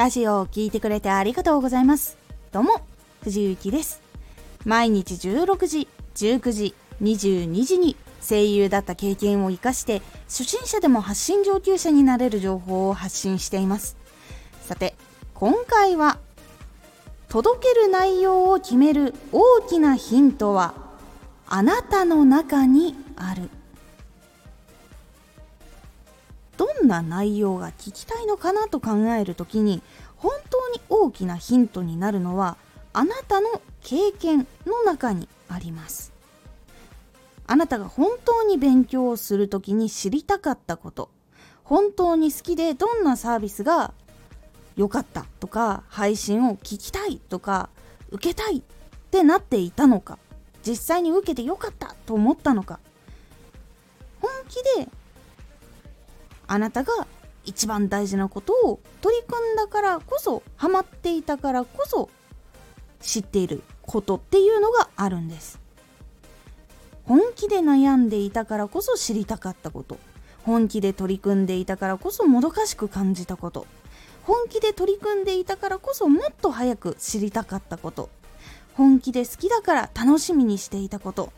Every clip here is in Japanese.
ラジオを聴いてくれてありがとうございます。どうも、藤幸です。毎日16時、19時、22時に声優だった経験を活かして初心者でも発信上級者になれる情報を発信しています。さて、今回は届ける内容を決める大きなヒントはあなたの中にある。な内容が聞きたいのかなと考える時に本当に大きなヒントになるのはあなたの経験の中にあります。あなたが本当に勉強をする時に知りたかったこと。本当に好きでどんなサービスが良かったとか配信を聞きたいとか受けたいってなっていたのか実際に受けてよかったと思ったのか。本気であなたが一番大事なことを取り組んだからこそハマっていたからこそ知っていることっていうのがあるんです。本気で悩んでいたからこそ知りたかったこと。本気で取り組んでいたからこそもどかしく感じたこと。本気で取り組んでいたからこそもっと早く知りたかったこと。本気で好きだから楽しみにしていたこと。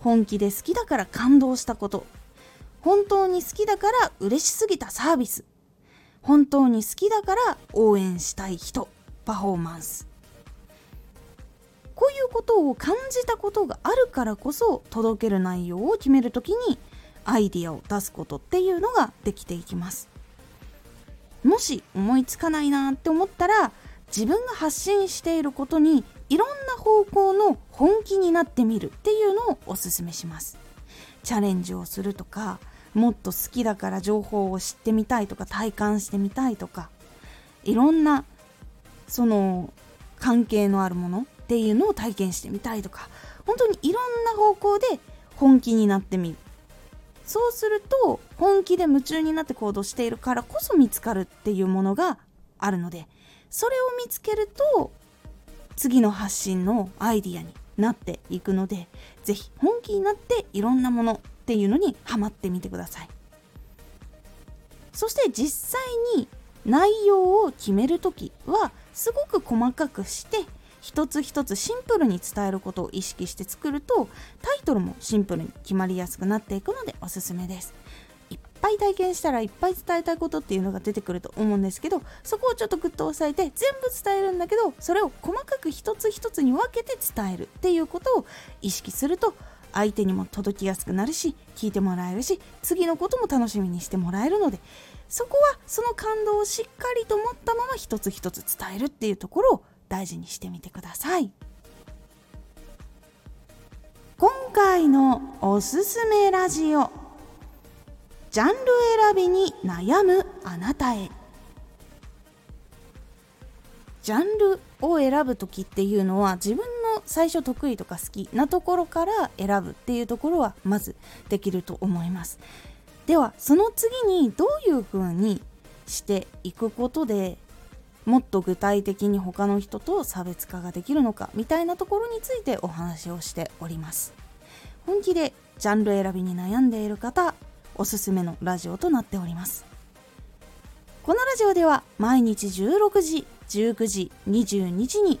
本気で好きだから感動したこと。本当に好きだから嬉しすぎたサービス。本当に好きだから応援したい人。パフォーマンス。こういうことを感じたことがあるからこそ届ける内容を決める時にアイディアを出すことっていうのができていきます。もし思いつかないなって思ったら自分が発信していることにいろんな方向の本気になってみるっていうのをおすすめします。チャレンジをするとかもっと好きだから情報を知ってみたいとか体感してみたいとかいろんなその関係のあるものっていうのを体験してみたいとか本当にいろんな方向で本気になってみる。そうすると本気で夢中になって行動しているからこそ見つかるっていうものがあるのでそれを見つけると次の発信のアイディアになっていくので是非本気になっていろんなものっていうのにハマってみてください。そして実際に内容を決める時はすごく細かくして一つ一つシンプルに伝えることを意識して作るとタイトルもシンプルに決まりやすくなっていくのでおすすめです。いっぱい体験したらいっぱい伝えたいことっていうのが出てくると思うんですけどそこをちょっとグッと押さえて全部伝えるんだけどそれを細かく一つ一つに分けて伝えるっていうことを意識すると相手にも届きやすくなるし聞いてもらえるし次のことも楽しみにしてもらえるのでそこはその感動をしっかりと持ったまま一つ一つ伝えるっていうところを大事にしてみてください。今回のおすすめラジオジャンル選びに悩むあなたへ。ジャンルを選ぶ時っていうのは自分最初得意とか好きなところから選ぶっていうところはまずできると思います。ではその次にどういう風にしていくことでもっと具体的に他の人と差別化ができるのかみたいなところについてお話をしております。本気でジャンル選びに悩んでいる方おすすめのラジオとなっております。このラジオでは毎日16時19時22時に